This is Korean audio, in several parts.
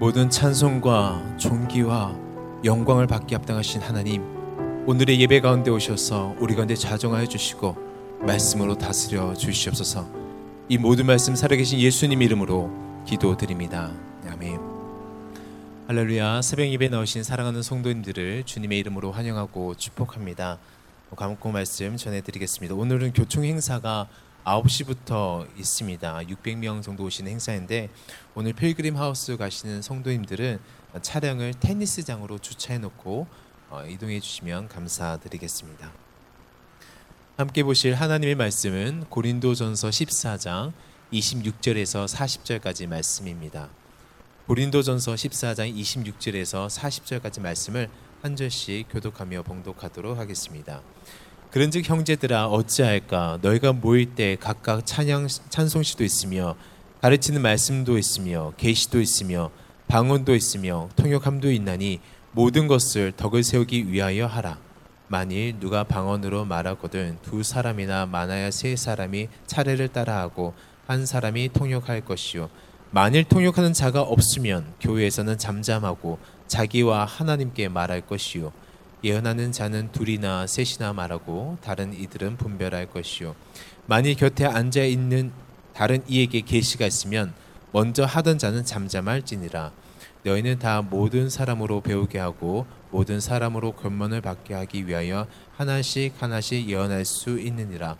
모든 찬송과 존귀와 영광을 받기 합당하신 하나님 오늘의 예배 가운데 오셔서 우리 가운데 자정하여 주시고 말씀으로 다스려 주시옵소서. 이 모든 말씀 살아계신 예수님 이름으로 기도드립니다. 아멘. 할렐루야. 새벽 예배 나오신 사랑하는 성도님들을 주님의 이름으로 환영하고 축복합니다. 감고 말씀 전해드리겠습니다. 오늘은 교총 행사가 9시부터 있습니다. 600명 정도 오시는 행사인데 오늘 필그림 하우스 가시는 성도님들은 차량을 테니스장으로 주차해 놓고 어, 이동해 주시면 감사드리겠습니다. 함께 보실 하나님의 말씀은 고린도전서 14장 26절에서 40절까지 말씀입니다. 고린도전서 14장 26절에서 40절까지 말씀을 한 절씩 교독하며 봉독하도록 하겠습니다. 그런즉 형제들아 어찌할까? 너희가 모일 때 각각 찬양 찬송시도 있으며 가르치는 말씀도 있으며 계시도 있으며 방언도 있으며 통역함도 있나니 모든 것을 덕을 세우기 위하여 하라. 만일 누가 방언으로 말하거든 두 사람이나 많아야 세 사람이 차례를 따라하고 한 사람이 통역할 것이요. 만일 통역하는 자가 없으면 교회에서는 잠잠하고 자기와 하나님께 말할 것이요 예언하는 자는 둘이나 셋이나 말하고 다른 이들은 분별할 것이요. 만일 곁에 앉아 있는 다른 이에게 계시가 있으면 먼저 하던 자는 잠잠할지니라. 너희는 다 모든 사람으로 배우게 하고 모든 사람으로 권면을 받게 하기 위하여 하나씩 하나씩 예언할 수 있느니라.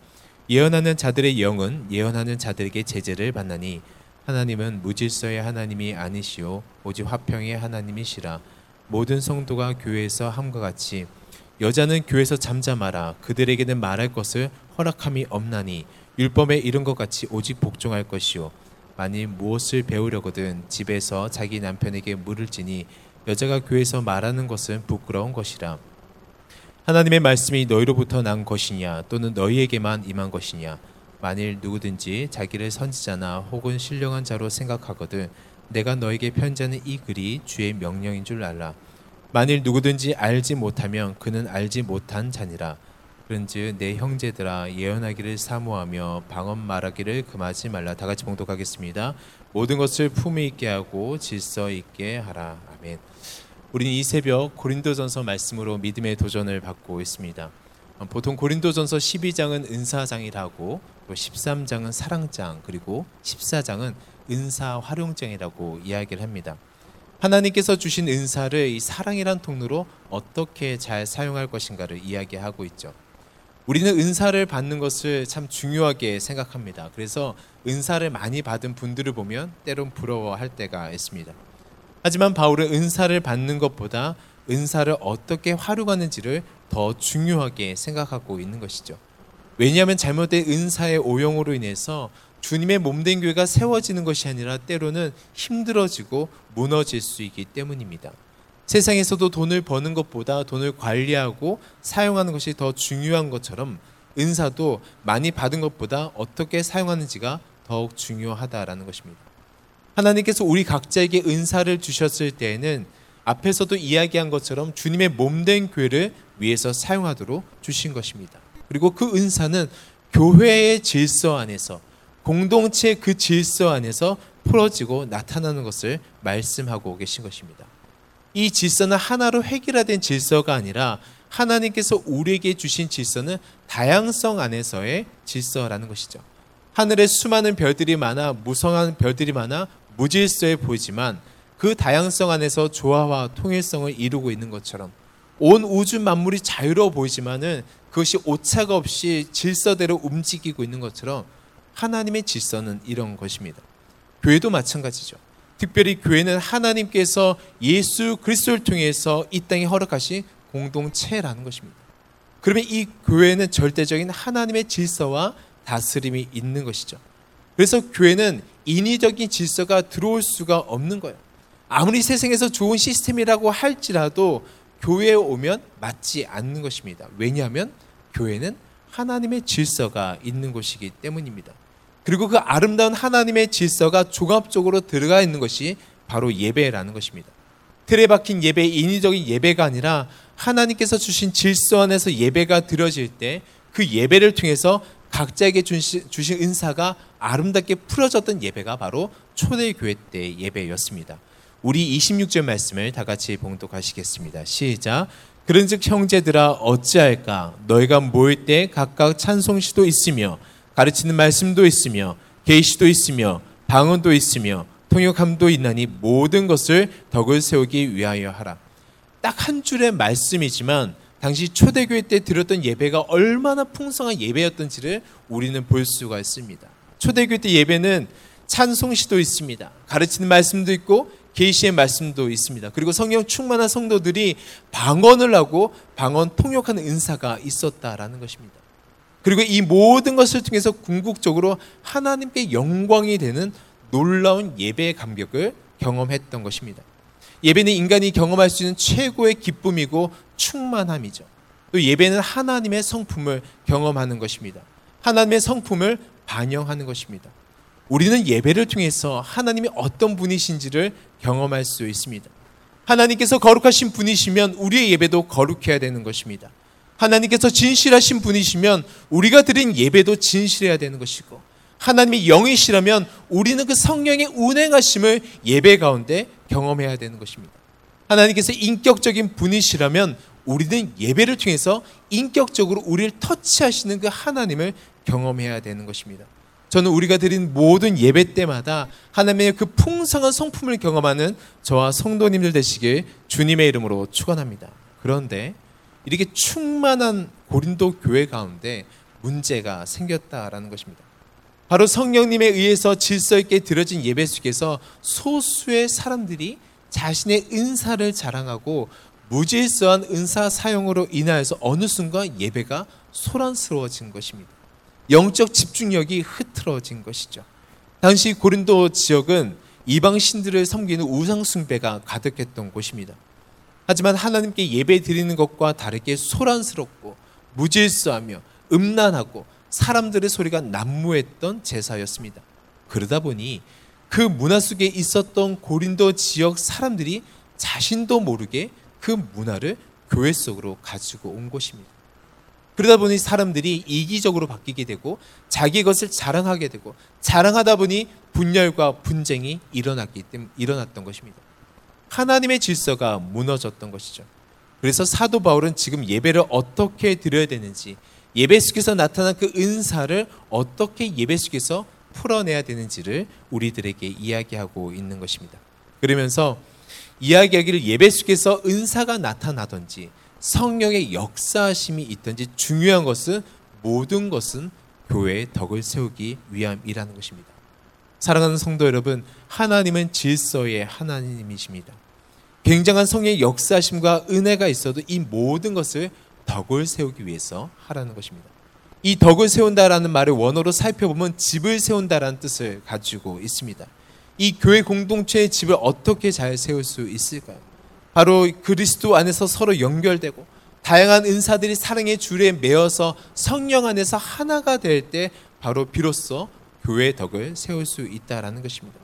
예언하는 자들의 영은 예언하는 자들에게 제재를 받나니 하나님은 무질서의 하나님이 아니시오. 오직 화평의 하나님이시라 모든 성도가 교회에서 함과 같이 여자는 교회에서 잠잠하라. 그들에게는 말할 것을 허락함이 없나니 율법에 이른 것 같이 오직 복종할 것이요. 만일 무엇을 배우려거든 집에서 자기 남편에게 물을 지니 여자가 교회에서 말하는 것은 부끄러운 것이라. 하나님의 말씀이 너희로부터 난 것이냐 또는 너희에게만 임한 것이냐? 만일 누구든지 자기를 선지자나 혹은 신령한 자로 생각하거든 내가 너에게 편지하는 이 글이 주의 명령인 줄 알라. 만일 누구든지 알지 못하면 그는 알지 못한 자니라. 그런즉 내 형제들아 예언하기를 사모하며 방언 말하기를 금하지 말라. 다 같이 봉독하겠습니다. 모든 것을 품위 있게 하고 질서 있게 하라. 아멘. 우리는 이 새벽 고린도전서 말씀으로 믿음의 도전을 받고 있습니다. 보통 고린도전서 12장은 은사장이라고 또 13장은 사랑장 그리고 14장은 은사 활용장이라고 이야기를 합니다. 하나님께서 주신 은사를 이 사랑이란 통로로 어떻게 잘 사용할 것인가를 이야기하고 있죠. 우리는 은사를 받는 것을 참 중요하게 생각합니다. 그래서 은사를 많이 받은 분들을 보면 때론 부러워할 때가 있습니다. 하지만 바울은 은사를 받는 것보다 은사를 어떻게 활용하는지를 더 중요하게 생각하고 있는 것이죠. 왜냐하면 잘못된 은사의 오용으로 인해서 주님의 몸된 교회가 세워지는 것이 아니라 때로는 힘들어지고 무너질 수 있기 때문입니다. 세상에서도 돈을 버는 것보다 돈을 관리하고 사용하는 것이 더 중요한 것처럼 은사도 많이 받은 것보다 어떻게 사용하는지가 더욱 중요하다라는 것입니다. 하나님께서 우리 각자에게 은사를 주셨을 때에는 앞에서도 이야기한 것처럼 주님의 몸된 교회를 위해서 사용하도록 주신 것입니다. 그리고 그 은사는 교회의 질서 안에서 공동체 그 질서 안에서 풀어지고 나타나는 것을 말씀하고 계신 것입니다. 이 질서는 하나로 획일화된 질서가 아니라 하나님께서 우리에게 주신 질서는 다양성 안에서의 질서라는 것이죠. 하늘에 수많은 별들이 많아 무성한 별들이 많아 무질서해 보이지만 그 다양성 안에서 조화와 통일성을 이루고 있는 것처럼 온 우주 만물이 자유로워 보이지만은 그것이 오차가 없이 질서대로 움직이고 있는 것처럼 하나님의 질서는 이런 것입니다. 교회도 마찬가지죠. 특별히 교회는 하나님께서 예수 그리스도를 통해서 이 땅에 허락하신 공동체라는 것입니다. 그러면 이 교회는 절대적인 하나님의 질서와 다스림이 있는 것이죠. 그래서 교회는 인위적인 질서가 들어올 수가 없는 거예요. 아무리 세상에서 좋은 시스템이라고 할지라도 교회에 오면 맞지 않는 것입니다. 왜냐하면 교회는 하나님의 질서가 있는 곳이기 때문입니다. 그리고 그 아름다운 하나님의 질서가 종합적으로 들어가 있는 것이 바로 예배라는 것입니다. 틀에 박힌 예배, 인위적인 예배가 아니라 하나님께서 주신 질서 안에서 예배가 드려질 때 그 예배를 통해서 각자에게 주신 은사가 아름답게 풀어졌던 예배가 바로 초대교회 때 예배였습니다. 우리 26절 말씀을 다 같이 봉독하시겠습니다. 시작. 그런즉 형제들아 어찌할까 너희가 모일 때 각각 찬송시도 있으며 가르치는 말씀도 있으며 계시도 있으며 방언도 있으며 통역함도 있나니 모든 것을 덕을 세우기 위하여 하라. 딱 한 줄의 말씀이지만 당시 초대교회 때 드렸던 예배가 얼마나 풍성한 예배였던지를 우리는 볼 수가 있습니다. 초대교회 때 예배는 찬송시도 있습니다. 가르치는 말씀도 있고 계시의 말씀도 있습니다. 그리고 성령 충만한 성도들이 방언을 하고 방언 통역하는 은사가 있었다라는 것입니다. 그리고 이 모든 것을 통해서 궁극적으로 하나님께 영광이 되는 놀라운 예배의 감격을 경험했던 것입니다. 예배는 인간이 경험할 수 있는 최고의 기쁨이고 충만함이죠. 또 예배는 하나님의 성품을 경험하는 것입니다. 하나님의 성품을 반영하는 것입니다. 우리는 예배를 통해서 하나님이 어떤 분이신지를 경험할 수 있습니다. 하나님께서 거룩하신 분이시면 우리의 예배도 거룩해야 되는 것입니다. 하나님께서 진실하신 분이시면 우리가 드린 예배도 진실해야 되는 것이고 하나님의 영이시라면 우리는 그 성령의 운행하심을 예배 가운데 경험해야 되는 것입니다. 하나님께서 인격적인 분이시라면 우리는 예배를 통해서 인격적으로 우리를 터치하시는 그 하나님을 경험해야 되는 것입니다. 저는 우리가 드린 모든 예배 때마다 하나님의 그 풍성한 성품을 경험하는 저와 성도님들 되시길 주님의 이름으로 축원합니다. 그런데 이렇게 충만한 고린도 교회 가운데 문제가 생겼다라는 것입니다. 바로 성령님에 의해서 질서 있게 드려진 예배 속에서 소수의 사람들이 자신의 은사를 자랑하고 무질서한 은사 사용으로 인하여서 어느 순간 예배가 소란스러워진 것입니다. 영적 집중력이 흐트러진 것이죠. 당시 고린도 지역은 이방 신들을 섬기는 우상 숭배가 가득했던 곳입니다. 하지만 하나님께 예배 드리는 것과 다르게 소란스럽고 무질서하며 음란하고 사람들의 소리가 난무했던 제사였습니다. 그러다 보니 그 문화 속에 있었던 고린도 지역 사람들이 자신도 모르게 그 문화를 교회 속으로 가지고 온 것입니다. 그러다 보니 사람들이 이기적으로 바뀌게 되고 자기 것을 자랑하게 되고 자랑하다 보니 분열과 분쟁이 일어났기 때문에 일어났던 것입니다. 하나님의 질서가 무너졌던 것이죠. 그래서 사도 바울은 지금 예배를 어떻게 드려야 되는지 예배 속에서 나타난 그 은사를 어떻게 예배 속에서 풀어내야 되는지를 우리들에게 이야기하고 있는 것입니다. 그러면서 이야기하기를 예배 속에서 은사가 나타나든지 성령의 역사심이 있든지 중요한 것은 모든 것은 교회의 덕을 세우기 위함이라는 것입니다. 사랑하는 성도 여러분, 하나님은 질서의 하나님이십니다. 굉장한 성의 역사심과 은혜가 있어도 이 모든 것을 덕을 세우기 위해서 하라는 것입니다. 이 덕을 세운다라는 말을 원어로 살펴보면 집을 세운다라는 뜻을 가지고 있습니다. 이 교회 공동체의 집을 어떻게 잘 세울 수 있을까요? 바로 그리스도 안에서 서로 연결되고 다양한 은사들이 사랑의 줄에 매어서 성령 안에서 하나가 될 때 바로 비로소 교회의 덕을 세울 수 있다라는 것입니다.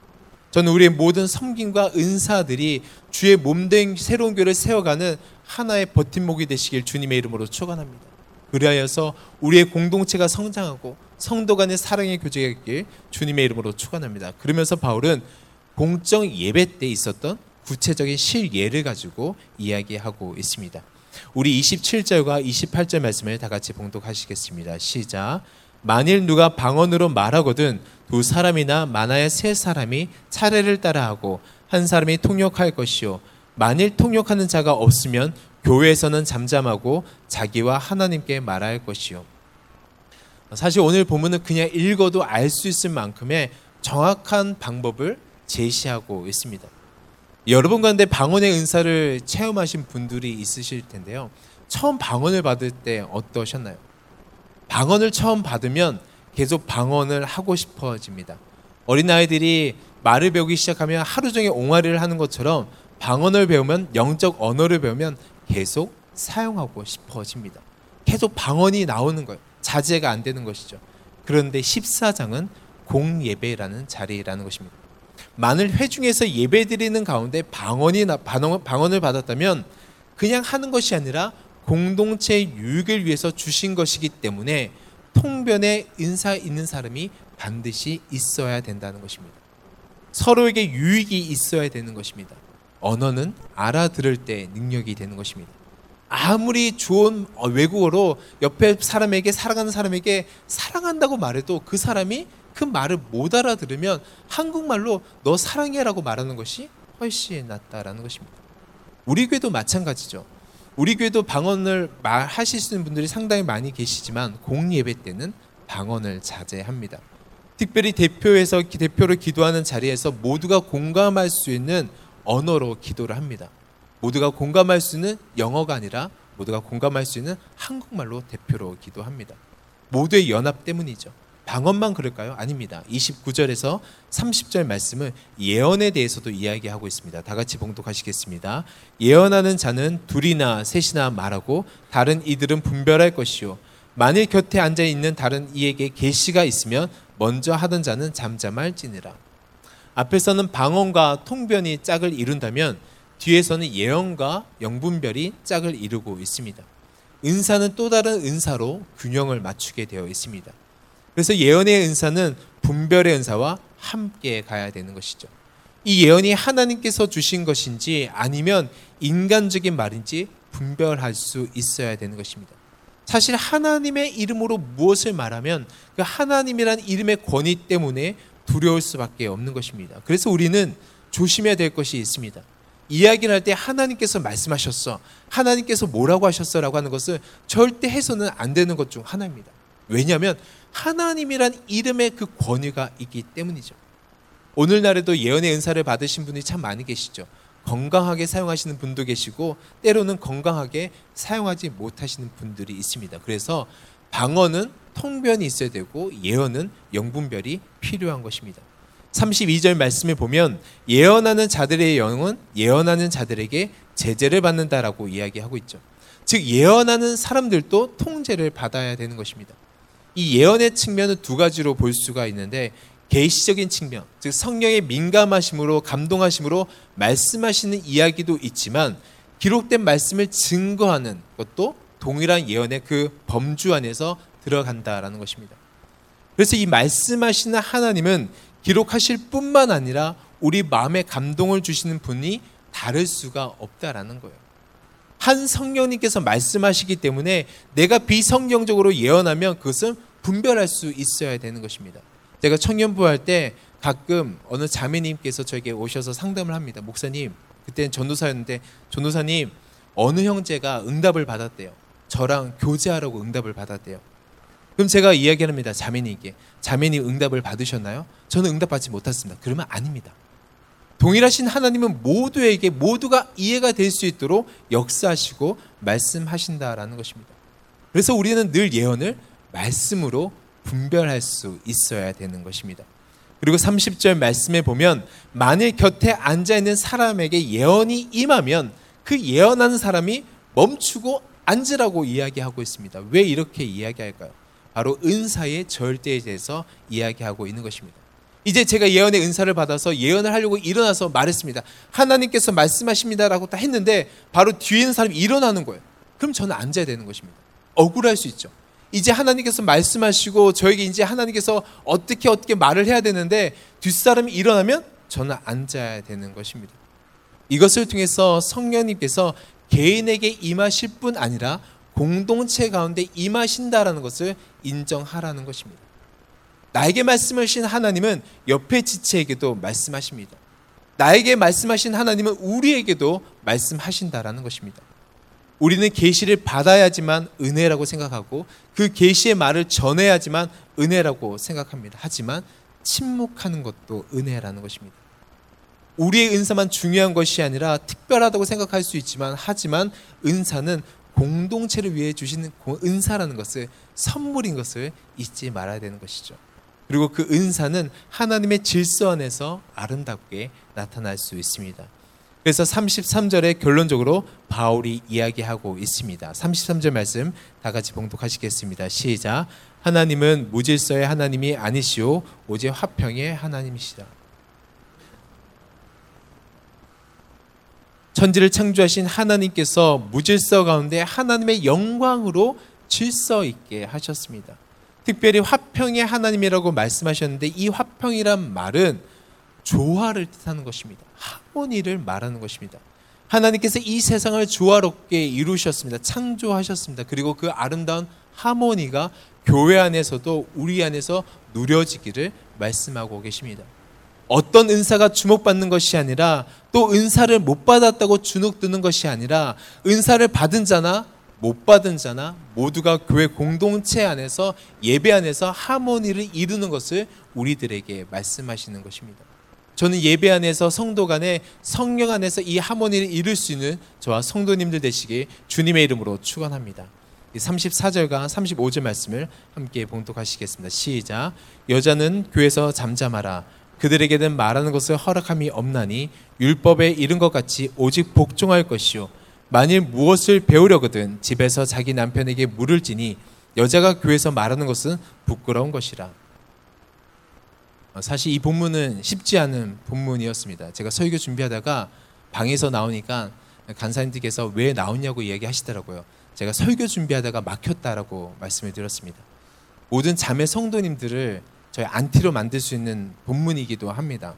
저는 우리의 모든 섬김과 은사들이 주의 몸된 새로운 교회를 세워가는 하나의 버팀목이 되시길 주님의 이름으로 축원합니다. 그리하여서 우리의 공동체가 성장하고 성도 간의 사랑의 교제가 있길 주님의 이름으로 축원합니다. 그러면서 바울은 공적 예배 때 있었던 구체적인 실예를 가지고 이야기하고 있습니다. 우리 27절과 28절 말씀을 다 같이 봉독하시겠습니다. 시작. 만일 누가 방언으로 말하거든 두 사람이나 많아야 세 사람이 차례를 따라하고 한 사람이 통역할 것이요 만일 통역하는 자가 없으면 교회에서는 잠잠하고 자기와 하나님께 말할 것이요 사실 오늘 본문은 그냥 읽어도 알 수 있을 만큼의 정확한 방법을 제시하고 있습니다. 여러분 가운데 방언의 은사를 체험하신 분들이 있으실 텐데요. 처음 방언을 받을 때 어떠셨나요? 방언을 처음 받으면 계속 방언을 하고 싶어집니다. 어린아이들이 말을 배우기 시작하면 하루 종일 옹알이를 하는 것처럼 방언을 배우면 영적 언어를 배우면 계속 사용하고 싶어집니다. 계속 방언이 나오는 거예요. 자제가 안 되는 것이죠. 그런데 14장은 공예배라는 자리라는 것입니다. 만일 회중에서 예배드리는 가운데 방언이 방언을 받았다면 그냥 하는 것이 아니라 공동체 유익을 위해서 주신 것이기 때문에 통변에 인사 있는 사람이 반드시 있어야 된다는 것입니다. 서로에게 유익이 있어야 되는 것입니다. 언어는 알아들을 때 능력이 되는 것입니다. 아무리 좋은 어, 외국어로 옆에 사람에게 사랑하는 사람에게 사랑한다고 말해도 그 사람이 그 말을 못 알아들으면 한국말로 너 사랑해라고 말하는 것이 훨씬 낫다라는 것입니다. 우리 교회도 마찬가지죠. 우리 교회도 방언을 있는 분들이 상당히 많이 계시지만 공예배 때는 방언을 자제합니다. 특별히 대표에서 대표로 기도하는 자리에서 모두가 공감할 수 있는 언어로 기도를 합니다. 모두가 공감할 수 있는 영어가 아니라 모두가 공감할 수 있는 한국말로 대표로 기도합니다. 모두의 연합 때문이죠. 방언만 그럴까요? 아닙니다. 29절에서 30절 말씀은 예언에 대해서도 이야기하고 있습니다. 다 같이 봉독하시겠습니다. 예언하는 자는 둘이나 셋이나 말하고 다른 이들은 분별할 것이요. 만일 곁에 앉아 있는 다른 이에게 계시가 있으면 먼저 하던 자는 잠잠할지니라. 앞에서는 방언과 통변이 짝을 이룬다면 뒤에서는 예언과 영분별이 짝을 이루고 있습니다. 은사는 또 다른 은사로 균형을 맞추게 되어 있습니다. 그래서 예언의 은사는 분별의 은사와 함께 가야 되는 것이죠. 이 예언이 하나님께서 주신 것인지 아니면 인간적인 말인지 분별할 수 있어야 되는 것입니다. 사실 하나님의 이름으로 무엇을 말하면 그 하나님이란 이름의 권위 때문에 두려울 수밖에 없는 것입니다. 그래서 우리는 조심해야 될 것이 있습니다. 이야기를 할 때 하나님께서 말씀하셨어. 하나님께서 뭐라고 하셨어라고 하는 것은 절대 해서는 안 되는 것 중 하나입니다. 왜냐하면 하나님이란 이름의 그 권위가 있기 때문이죠. 오늘날에도 예언의 은사를 받으신 분이 참 많이 계시죠. 건강하게 사용하시는 분도 계시고 때로는 건강하게 사용하지 못하시는 분들이 있습니다. 그래서 방언은 통변이 있어야 되고 예언은 영분별이 필요한 것입니다. 32절 말씀에 보면 예언하는 자들의 영은 예언하는 자들에게 제재를 받는다라고 이야기하고 있죠. 즉 예언하는 사람들도 통제를 받아야 되는 것입니다. 이 예언의 측면은 두 가지로 볼 수가 있는데 계시적인 측면, 즉 성령의 민감하심으로 감동하심으로 말씀하시는 이야기도 있지만 기록된 말씀을 증거하는 것도 동일한 예언의 그 범주 안에서 들어간다라는 것입니다. 그래서 이 말씀하시는 하나님은 기록하실 뿐만 아니라 우리 마음에 감동을 주시는 분이 다를 수가 없다라는 거예요. 한 성령님께서 말씀하시기 때문에 내가 비성경적으로 예언하면 그것은 분별할 수 있어야 되는 것입니다. 제가 청년부 할 때 가끔 어느 자매님께서 저에게 오셔서 상담을 합니다. 목사님, 그때는 전도사였는데 전도사님 어느 형제가 응답을 받았대요. 저랑 교제하라고 응답을 받았대요. 그럼 제가 이야기합니다. 자매님께. 자매님 응답을 받으셨나요? 저는 응답받지 못했습니다. 그러면 아닙니다. 동일하신 하나님은 모두에게 모두가 이해가 될 수 있도록 역사하시고 말씀하신다라는 것입니다. 그래서 우리는 늘 예언을 말씀으로 분별할 수 있어야 되는 것입니다. 그리고 30절 말씀에 보면 만일 곁에 앉아 있는 사람에게 예언이 임하면 그 예언하는 사람이 멈추고 앉으라고 이야기하고 있습니다. 왜 이렇게 이야기할까요? 바로 은사의 절대에 대해서 이야기하고 있는 것입니다. 이제 제가 예언의 은사를 받아서 예언을 하려고 일어나서 말했습니다. 하나님께서 말씀하십니다라고 딱 했는데 바로 뒤에 있는 사람이 일어나는 거예요. 그럼 저는 앉아야 되는 것입니다. 억울할 수 있죠. 이제 하나님께서 말씀하시고 저에게 이제 하나님께서 어떻게 어떻게 말을 해야 되는데 뒷사람이 일어나면 저는 앉아야 되는 것입니다. 이것을 통해서 성령님께서 개인에게 임하실 뿐 아니라 공동체 가운데 임하신다라는 것을 인정하라는 것입니다. 나에게 말씀하신 하나님은 옆에 지체에게도 말씀하십니다. 나에게 말씀하신 하나님은 우리에게도 말씀하신다라는 것입니다. 우리는 계시를 받아야지만 은혜라고 생각하고 그 계시의 말을 전해야지만 은혜라고 생각합니다. 하지만 침묵하는 것도 은혜라는 것입니다. 우리의 은사만 중요한 것이 아니라 특별하다고 생각할 수 있지만 하지만 은사는 공동체를 위해 주시는 은사라는 것을 선물인 것을 잊지 말아야 되는 것이죠. 그리고 그 은사는 하나님의 질서 안에서 아름답게 나타날 수 있습니다. 그래서 33절에 결론적으로 바울이 이야기하고 있습니다. 33절 말씀 다 같이 봉독하시겠습니다. 시작. 하나님은 무질서의 하나님이 아니시오 오직 화평의 하나님이시라. 천지를 창조하신 하나님께서 무질서 가운데 하나님의 영광으로 질서 있게 하셨습니다. 특별히 화평의 하나님이라고 말씀하셨는데 이 화평이란 말은 조화를 뜻하는 것입니다. 하모니를 말하는 것입니다. 하나님께서 이 세상을 조화롭게 이루셨습니다. 창조하셨습니다. 그리고 그 아름다운 하모니가 교회 안에서도 우리 안에서 누려지기를 말씀하고 계십니다. 어떤 은사가 주목받는 것이 아니라 또 은사를 못 받았다고 주눅드는 것이 아니라 은사를 받은 자나 못 받은 자나 모두가 교회 공동체 안에서 예배 안에서 하모니를 이루는 것을 우리들에게 말씀하시는 것입니다. 저는 예배 안에서 성도 간에 성령 안에서 이 하모니를 이룰 수 있는 저와 성도님들 되시길 주님의 이름으로 축원합니다. 34절과 35절 말씀을 함께 봉독하시겠습니다. 시작. 여자는 교회에서 잠잠하라. 그들에게는 말하는 것을 허락함이 없나니 율법에 이른 것 같이 오직 복종할 것이요 만일 무엇을 배우려거든 집에서 자기 남편에게 물을 지니 여자가 교회에서 말하는 것은 부끄러운 것이라. 어, 사실 이 본문은 쉽지 않은 본문이었습니다. 제가 설교 준비하다가 방에서 나오니까 간사님들께서 왜 나오냐고 이야기하시더라고요. 제가 설교 준비하다가 막혔다라고 말씀을 드렸습니다. 모든 자매 성도님들을 저희 안티로 만들 수 있는 본문이기도 합니다.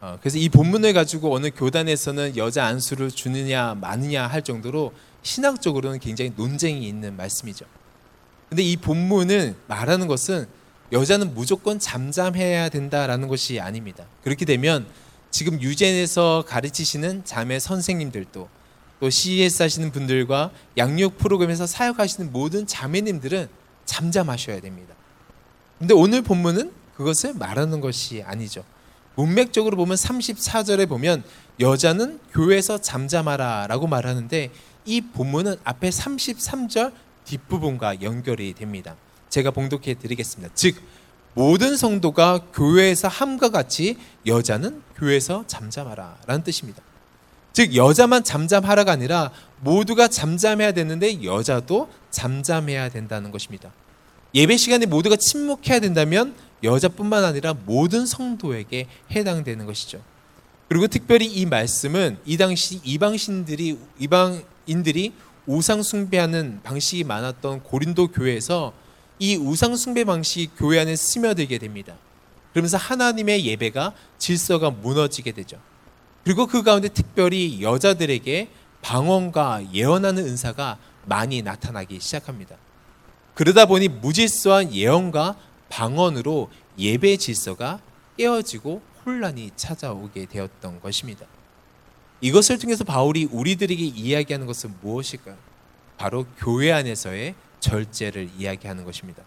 어, 그래서 이 본문을 가지고 어느 교단에서는 여자 안수를 주느냐 마느냐 할 정도로 신학적으로는 굉장히 논쟁이 있는 말씀이죠. 근데 이 본문은 말하는 것은 여자는 무조건 잠잠해야 된다라는 것이 아닙니다. 그렇게 되면 지금 유젠에서 가르치시는 자매 선생님들도 또 CES 하시는 분들과 양육 프로그램에서 사역하시는 모든 자매님들은 잠잠하셔야 됩니다. 근데 오늘 본문은 그것을 말하는 것이 아니죠. 문맥적으로 보면 34절에 보면 여자는 교회에서 잠잠하라 라고 말하는데 이 본문은 앞에 33절 뒷부분과 연결이 됩니다. 제가 봉독해 드리겠습니다. 즉, 모든 성도가 교회에서 함과 같이 여자는 교회에서 잠잠하라 라는 뜻입니다. 즉, 여자만 잠잠하라가 아니라 모두가 잠잠해야 되는데 여자도 잠잠해야 된다는 것입니다. 예배 시간에 모두가 침묵해야 된다면 여자뿐만 아니라 모든 성도에게 해당되는 것이죠. 그리고 특별히 이 말씀은 이 당시 이방신들이 이방인들이 우상 숭배하는 방식이 많았던 고린도 교회에서 이 우상 숭배 방식이 교회 안에 스며들게 됩니다. 그러면서 하나님의 예배가 질서가 무너지게 되죠. 그리고 그 가운데 특별히 여자들에게 방언과 예언하는 은사가 많이 나타나기 시작합니다. 그러다 보니 무질서한 예언과 방언으로 예배 질서가 깨어지고 혼란이 찾아오게 되었던 것입니다. 이것을 통해서 바울이 우리들에게 이야기하는 것은 무엇일까요? 바로 교회 안에서의 절제를 이야기하는 것입니다.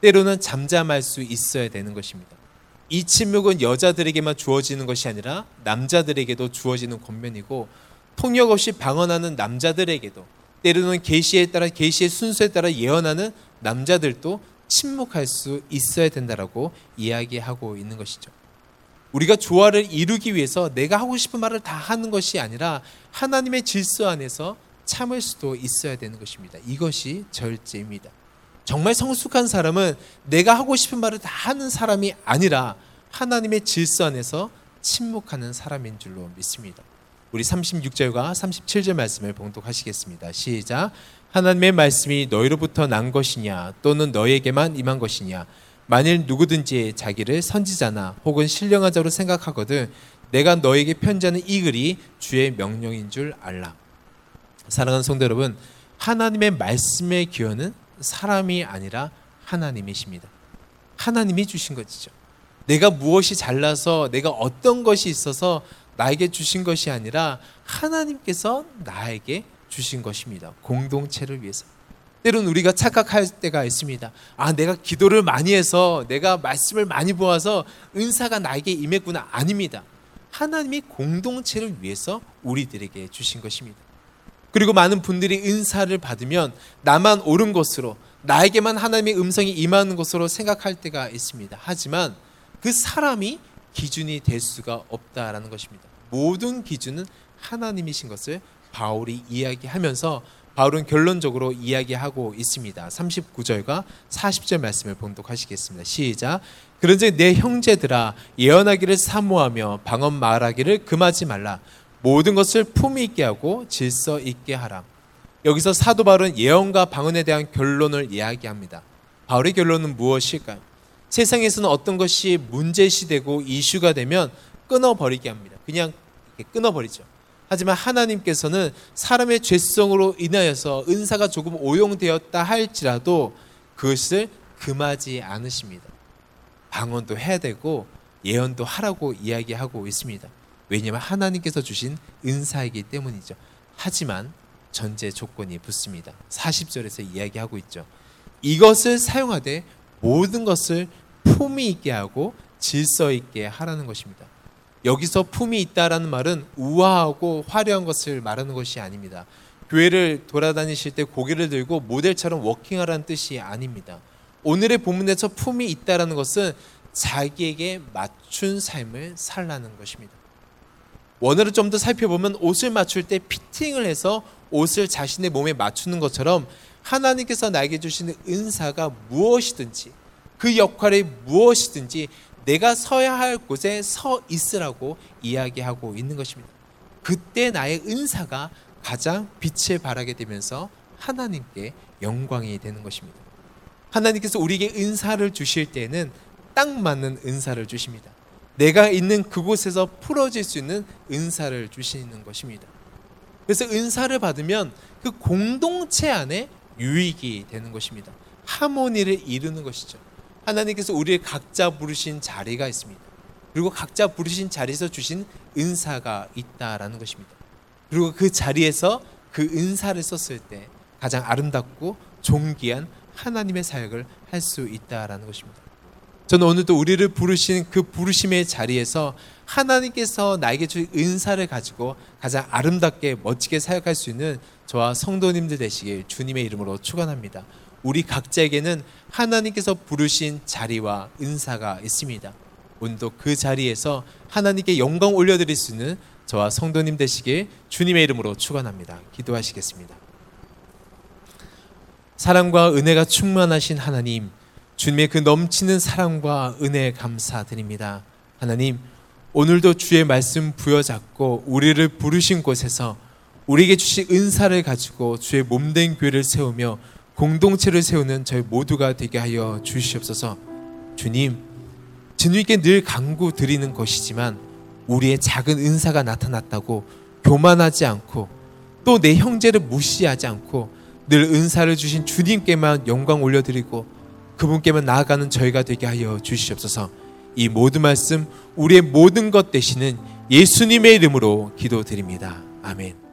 때로는 잠잠할 수 있어야 되는 것입니다. 이 침묵은 여자들에게만 주어지는 것이 아니라 남자들에게도 주어지는 권면이고 통역 없이 방언하는 남자들에게도 때로는 계시에 따라 계시의 순서에 따라 예언하는 남자들도 침묵할 수 있어야 된다라고 이야기하고 있는 것이죠. 우리가 조화를 이루기 위해서 내가 하고 싶은 말을 다 하는 것이 아니라 하나님의 질서 안에서 참을 수도 있어야 되는 것입니다. 이것이 절제입니다. 정말 성숙한 사람은 내가 하고 싶은 말을 다 하는 사람이 아니라 하나님의 질서 안에서 침묵하는 사람인 줄로 믿습니다. 우리 36절과 37절 말씀을 봉독하시겠습니다. 시작. 하나님의 말씀이 너희로부터 난 것이냐 또는 너에게만 임한 것이냐 만일 누구든지 자기를 선지자나 혹은 신령한 자로 생각하거든 내가 너에게 편지하는 이 글이 주의 명령인 줄 알라. 사랑하는 성도 여러분, 하나님의 말씀의 기원은 사람이 아니라 하나님이십니다. 하나님이 주신 것이죠. 내가 무엇이 잘나서 내가 어떤 것이 있어서 나에게 주신 것이 아니라 하나님께서 나에게 주신 것입니다. 공동체를 위해서. 때로는 우리가 착각할 때가 있습니다. 아, 내가 기도를 많이 해서 내가 말씀을 많이 보아서 은사가 나에게 임했구나. 아닙니다. 하나님이 공동체를 위해서 우리들에게 주신 것입니다. 그리고 많은 분들이 은사를 받으면 나만 옳은 것으로 나에게만 하나님의 음성이 임하는 것으로 생각할 때가 있습니다. 하지만 그 사람이 기준이 될 수가 없다라는 것입니다. 모든 기준은 하나님이신 것을 바울이 이야기하면서 바울은 결론적으로 이야기하고 있습니다. 39절과 40절 말씀을 봉독하시겠습니다. 시작. 그런즉 내 형제들아 예언하기를 사모하며 방언 말하기를 금하지 말라. 모든 것을 품위 있게 하고 질서 있게 하라. 여기서 사도 바울은 예언과 방언에 대한 결론을 이야기합니다. 바울의 결론은 무엇일까요? 세상에서는 어떤 것이 문제시 되고 이슈가 되면 끊어버리게 합니다. 그냥 끊어버리죠. 하지만 하나님께서는 사람의 죄성으로 인하여서 은사가 조금 오용되었다 할지라도 그것을 금하지 않으십니다. 방언도 해야 되고 예언도 하라고 이야기하고 있습니다. 왜냐하면 하나님께서 주신 은사이기 때문이죠. 하지만 전제 조건이 붙습니다. 40절에서 이야기하고 있죠. 이것을 사용하되 모든 것을 품이 있게 하고 질서 있게 하라는 것입니다. 여기서 품이 있다라는 말은 우아하고 화려한 것을 말하는 것이 아닙니다. 교회를 돌아다니실 때 고개를 들고 모델처럼 워킹하라는 뜻이 아닙니다. 오늘의 본문에서 품이 있다라는 것은 자기에게 맞춘 삶을 살라는 것입니다. 원어를 좀 더 살펴보면 옷을 맞출 때 피팅을 해서 옷을 자신의 몸에 맞추는 것처럼 하나님께서 나에게 주시는 은사가 무엇이든지 그 역할이 무엇이든지 내가 서야 할 곳에 서 있으라고 이야기하고 있는 것입니다. 그때 나의 은사가 가장 빛을 발하게 되면서 하나님께 영광이 되는 것입니다. 하나님께서 우리에게 은사를 주실 때는 딱 맞는 은사를 주십니다. 내가 있는 그곳에서 풀어질 수 있는 은사를 주시는 것입니다. 그래서 은사를 받으면 그 공동체 안에 유익이 되는 것입니다. 하모니를 이루는 것이죠. 하나님께서 우리의 각자 부르신 자리가 있습니다. 그리고 각자 부르신 자리에서 주신 은사가 있다라는 것입니다. 그리고 그 자리에서 그 은사를 썼을 때 가장 아름답고 존귀한 하나님의 사역을 할 수 있다라는 것입니다. 저는 오늘도 우리를 부르신 그 부르심의 자리에서 하나님께서 나에게 주신 은사를 가지고 가장 아름답게 멋지게 사역할 수 있는 저와 성도님들 되시길 주님의 이름으로 축원합니다. 우리 각자에게는 하나님께서 부르신 자리와 은사가 있습니다. 오늘도 그 자리에서 하나님께 영광 올려드릴 수 있는 저와 성도님 되시길 주님의 이름으로 축원합니다. 기도하시겠습니다. 사랑과 은혜가 충만하신 하나님, 주님의 그 넘치는 사랑과 은혜 감사드립니다. 하나님, 오늘도 주의 말씀 부여잡고 우리를 부르신 곳에서 우리에게 주신 은사를 가지고 주의 몸된 교회를 세우며 공동체를 세우는 저희 모두가 되게 하여 주시옵소서. 주님, 주님께 늘 강구 드리는 것이지만 우리의 작은 은사가 나타났다고 교만하지 않고 또 내 형제를 무시하지 않고 늘 은사를 주신 주님께만 영광 올려드리고 그분께만 나아가는 저희가 되게 하여 주시옵소서. 이 모든 말씀 우리의 모든 것 되시는 예수님의 이름으로 기도드립니다. 아멘.